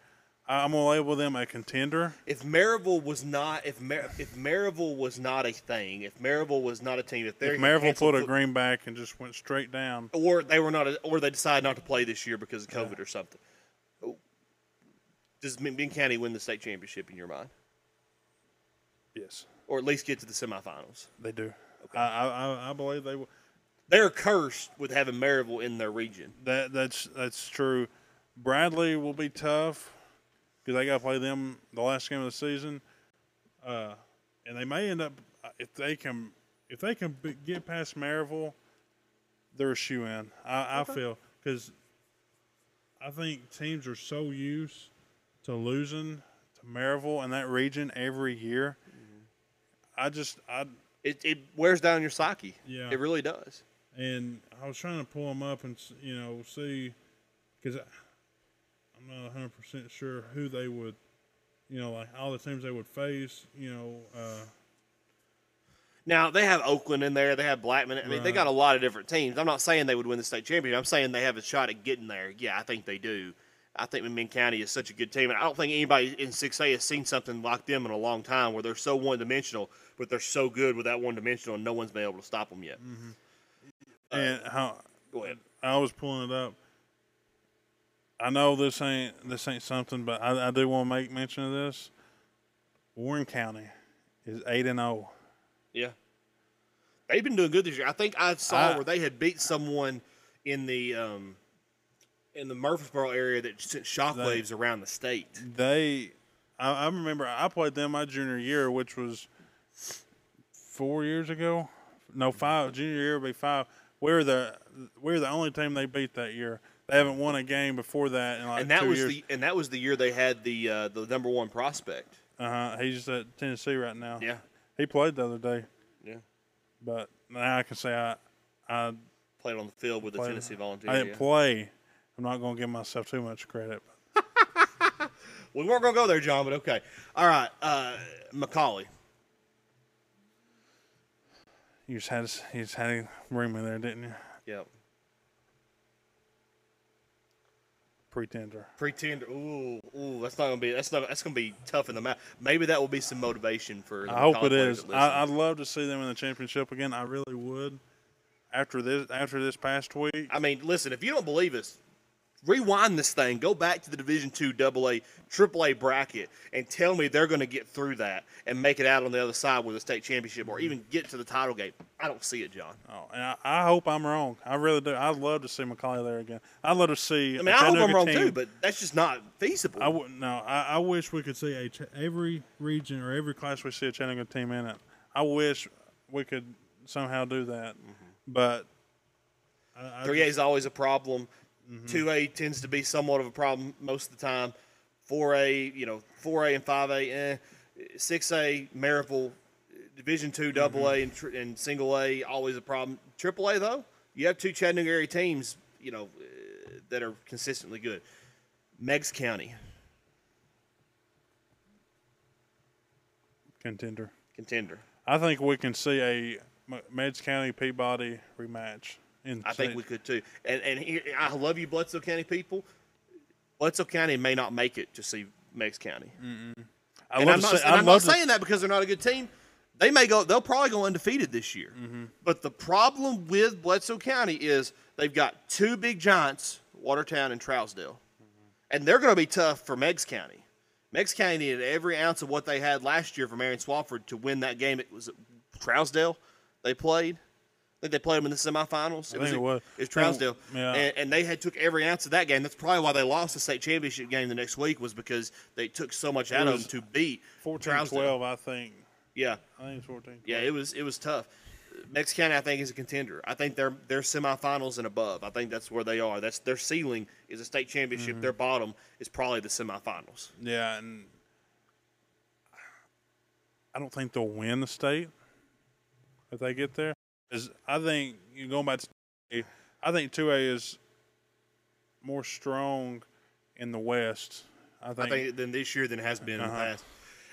I'm gonna label them a contender. If Maryville was not, if Mar- if Maryville was not a thing, if Maryville was not a team, if they're If Maryville put a foot- greenback and just went straight down, or they were not, a, or they decided not to play this year because of COVID or something. Does Benton County win the state championship in your mind, yes, or at least get to the semifinals? they do. I, I I- I believe they will. They're cursed with having Maryville in their region. That that's that's true. Bradley will be tough because they got to play them the last game of the season, uh, and they may end up if they can if they can be, get past Maryville, they're a shoe in. I, I feel because I think teams are so used to losing to Maryville and that region every year. I just I It, it wears down your psyche. Yeah. it really does. and I was trying to pull them up and you know see because I'm not 100 percent sure who they would, you know, like all the teams they would face. You know, uh, Now they have Oakland in there. They have Blackman. I mean, they got a lot of different teams. I'm not saying they would win the state championship. I'm saying they have a shot at getting there. Yeah, I think they do. I think McMinn County is such a good team, and I don't think anybody in 6A has seen something like them in a long time, where they're so one dimensional, but they're so good with that one dimensional, and no one's been able to stop them yet. and how Go ahead. I was pulling it up. I know this ain't this ain't something, but I, I do want to make mention of this. Warren County is eight and oh. zero. Yeah, they've been doing good this year. I think I saw I- where they had beat someone in the um, in the Murfreesboro area that sent shockwaves around the state. They, I, I remember I played them my junior year, which was four years ago. No, five. Junior year would be five. We were the we were the only team they beat that year. They haven't won a game before that in like and that two was years. the and that was the year they had the uh, the number one prospect. uh huh. He's at Tennessee right now. Yeah, He played the other day, yeah. but now I can say I I Played on the field with the Tennessee Volunteers. I didn't yeah. play. I'm not going to give myself too much credit. <laughs> We weren't gonna go there, Jon, but okay. All right, uh, McCallie. You just had you just had to bring me there, didn't you? Yep. Pretender. Pretender. Ooh, ooh, that's not gonna be. That's not. That's gonna be tough in the mouth. Maybe that will be some motivation for. the I hope it is. I, I'd love to see them in the championship again. I really would. After this, after this past week, I mean, listen. If you don't believe us, rewind this thing. Go back to the Division Two Double A, Triple A bracket, and tell me they're going to get through that and make it out on the other side with a state championship, or even get to the title game. I don't see it, Jon. oh, and I, I hope I'm wrong. I really do. I'd love to see McCallie there again. I'd love to see. I mean, I hope I'm wrong too, but that's just not feasible. I wouldn't. No, I, I wish we could see a Ch- every region or every class we see a Chattanooga team in it. I wish we could somehow do that, mm-hmm. but I, I Three A is always a problem. Mm-hmm. 2 A tends to be somewhat of a problem most of the time. Four A, you know, four A and five A, eh. Six A, Maryville, Division Two, Double Mm-hmm. A, and, tr- and Single A, always a problem. Triple A though, you have two Chattanooga area teams, you know, uh, that are consistently good. Meigs County contender. contender. I think we can see a Meigs County Peabody rematch. I think we could too. And and here, I love you, Bledsoe County people. Bledsoe County may not make it to see Meigs County. I and I'm not, see- and I'm not to- saying that because they're not a good team. They may go. They'll probably go undefeated this year. Mm-hmm. But the problem with Bledsoe County is they've got two big giants, Watertown and Trousdale, Mm-hmm. and they're going to be tough for Meigs County. Meigs County needed every ounce of what they had last year from Marion Swafford to win that game. It was Trousdale they played. Think they played them in the semifinals. I think it was. It was Trousdale, Yeah. and, and they had took every ounce of that game. That's probably why they lost the state championship game the next week was because they took so much out of them to beat 14 Trousdale. 12, I think. Yeah, I think it's 14. yeah, it was it was tough. Meigs County, I think, is a contender. I think they're they're semifinals and above. I think that's where they are. That's their ceiling is a state championship. Mm-hmm. Their bottom is probably the semifinals. Yeah, and I don't think they'll win the state if they get there. 'Cause I think you going back to, 2A, I think two A is more strong in the West. I think. I think than this year than has been in the Uh-huh. past.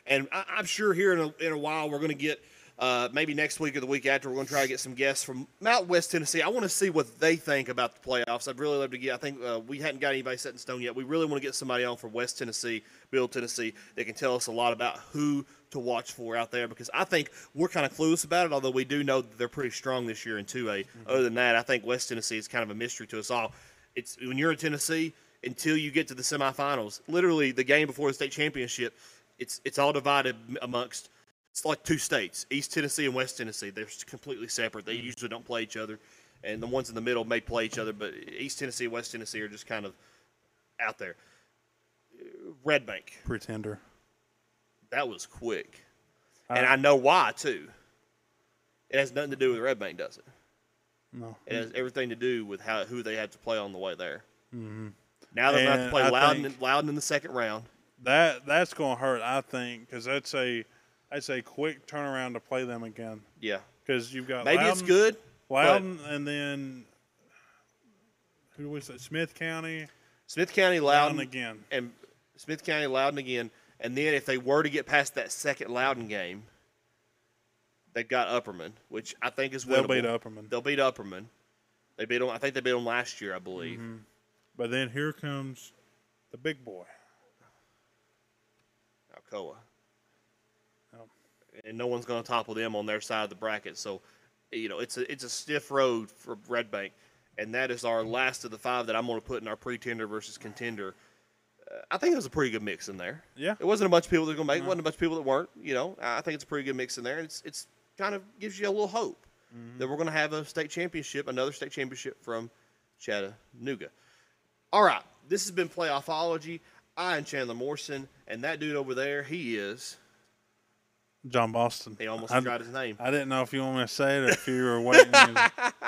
And I, I'm sure here in a, in a while we're going to get Uh, maybe next week or the week after, we're going to try to get some guests from Mount West Tennessee. I want to see what they think about the playoffs. I'd really love to get. I think uh, we hadn't got anybody set in stone yet. We really want to get somebody on from West Tennessee, Bill Tennessee, that can tell us a lot about who to watch for out there because I think we're kind of clueless about it. Although we do know that they're pretty strong this year in 2A. Mm-hmm. Other than that, I think West Tennessee is kind of a mystery to us all. It's when you're in Tennessee until you get to the semifinals. Literally, the game before the state championship, it's it's all divided amongst it's like two states, East Tennessee and West Tennessee. They're completely separate. They usually don't play each other, and the ones in the middle may play each other, but East Tennessee and West Tennessee are just kind of out there. Red Bank. Pretender. That was quick. Uh, and I know why, too. It has nothing to do with Red Bank, does it? No. It has everything to do with how who they had to play on the way there. Mm-hmm. Now they're going to play Loudon, Loudon in the second round. That That's going to hurt, I think, because that's a – I'd say quick turnaround to play them again. Yeah, because you've got maybe Loudon, it's good. Loudon, and then who was it? Smith County. Smith County, Loudon, Loudon again, and Smith County, Loudon again, and then if they were to get past that second Loudon game, they've got Upperman, which I think is winnable. They'll beat Upperman. They'll beat Upperman. They beat them. I think they beat them last year, I believe. Mm-hmm. But then here comes the big boy, Alcoa and no one's going to topple them on their side of the bracket. So, you know, it's a it's a stiff road for Red Bank, and that is our last of the five that I'm going to put in our pretender versus contender. I think it was a pretty good mix in there. Yeah, it wasn't a bunch of people that were going to make. It wasn't a bunch of people that weren't. You know, I think it's a pretty good mix in there. It's it's kind of gives you a little hope mm-hmm. that we're going to have a state championship, another state championship from Chattanooga. All right, this has been Playoffology. I am Chandler Morrison, and that dude over there, he is Jon Boston. He almost I, forgot his name. I didn't know if you want me to say it or if you were waiting. <laughs>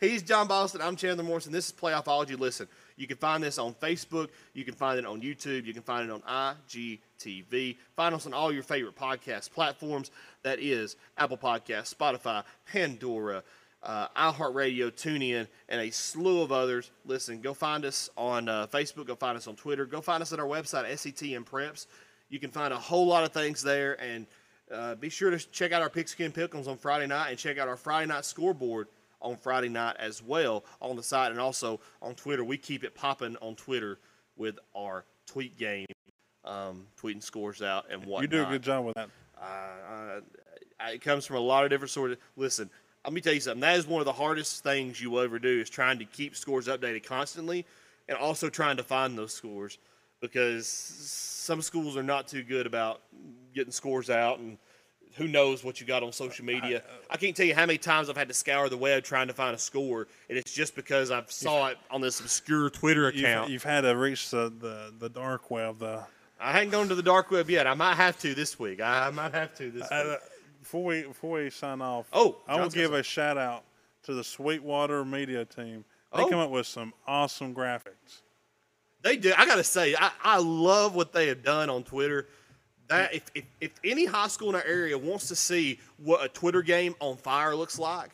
He's Jon Boston. I'm Chandler Morrison. This is Playoffology. Listen, you can find this on Facebook. You can find it on YouTube. You can find it on IGTV. Find us on all your favorite podcast platforms. That is Apple Podcasts, Spotify, Pandora, uh, iHeartRadio, TuneIn, and a slew of others. Listen, go find us on uh, Facebook. Go find us on Twitter. Go find us at our website, SETN Preps. You can find a whole lot of things there and – uh, be sure to check out our Pigskin Pickles on Friday night and check out our Friday night scoreboard on Friday night as well on the site and also on Twitter. We keep it popping on Twitter with our tweet game, um, tweeting scores out and whatnot. You do a good job with that. Uh, it comes from a lot of different sort of. Listen, let me tell you something. That is one of the hardest things you will ever do is trying to keep scores updated constantly, and also trying to find those scores because some schools are not too good about getting scores out and who knows what you got on social media. I, I, can't tell you how many times I've had to scour the web trying to find a score, and it's just because I saw it on this obscure Twitter account. You've, you've had to reach the, the, the, dark web. The I haven't gone to the dark web yet. I might have to this week. I, I might have to this uh, week. before we before we sign off, oh, I will give a shout out to the Sweetwater media team. They oh. come up with some awesome graphics. They do. I got to say, I, I love what they have done on Twitter that if, if, if any high school in our area wants to see what a Twitter game on fire looks like,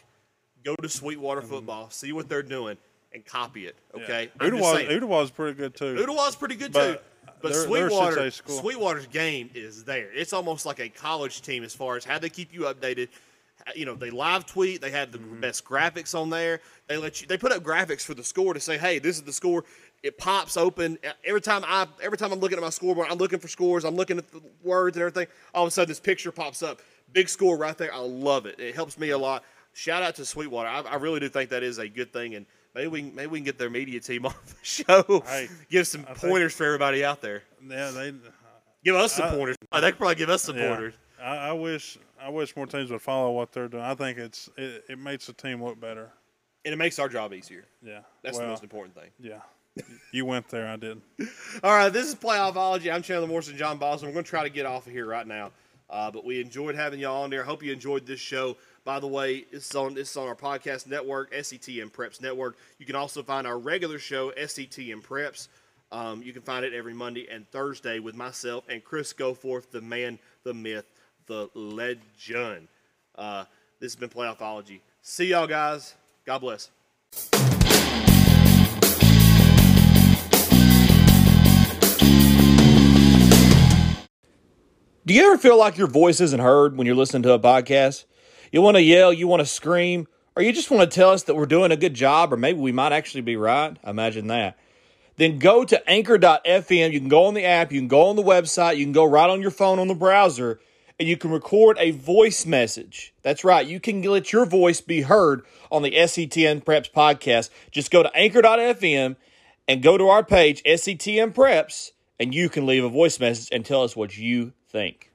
go to Sweetwater mm-hmm. football, see what they're doing, and copy it. Okay, yeah. Ooltewah's, is pretty good too. Ooltewah's pretty good but, too. But Sweetwater, Sweetwater's game is there. It's almost like a college team as far as how they keep you updated. You know, they live tweet. They have the mm-hmm. best graphics on there. They let you. They put up graphics for the score to say, "Hey, this is the score." it pops open every time I every time I'm looking at my scoreboard. I'm looking for scores. I'm looking at the words and everything. All of a sudden, this picture pops up. Big score right there. I love it. It helps me a lot. Shout out to Sweetwater. I, I really do think that is a good thing, and maybe we maybe we can get their media team <laughs> on the show. Hey, give some I pointers think, for everybody out there. Yeah, they give us some I, pointers. they could probably give us some yeah, pointers. I, I, wish I wish more teams would follow what they're doing. I think it's it, it makes the team look better, and it makes our job easier. Yeah, that's well, the most important thing. Yeah <laughs> you went there. I did. <laughs> All right, this is Playoffology. I'm Chandler Morrison, Jon Boston. We're going to try to get off of here right now, uh, but we enjoyed having y'all on there. Hope you enjoyed this show. By the way, this is on this is on our podcast network, SETN Preps Network. You can also find our regular show, SETN Preps. Um, you can find it every Monday and Thursday with myself and Chris Goforth, the man, the myth, the legend. Uh, this has been Playoffology. See y'all guys. God bless. Do you ever feel like your voice isn't heard when you're listening to a podcast? You want to yell, you want to scream, or you just want to tell us that we're doing a good job, or maybe we might actually be right. Imagine that. Then go to anchor.fm. You can go on the app, you can go on the website, you can go right on your phone on the browser, you can record a voice message. That's right. You can let your voice be heard on the SETN Preps podcast. Just go to anchor.fm and go to our page, SETN Preps, and you can leave a voice message and tell us what you think.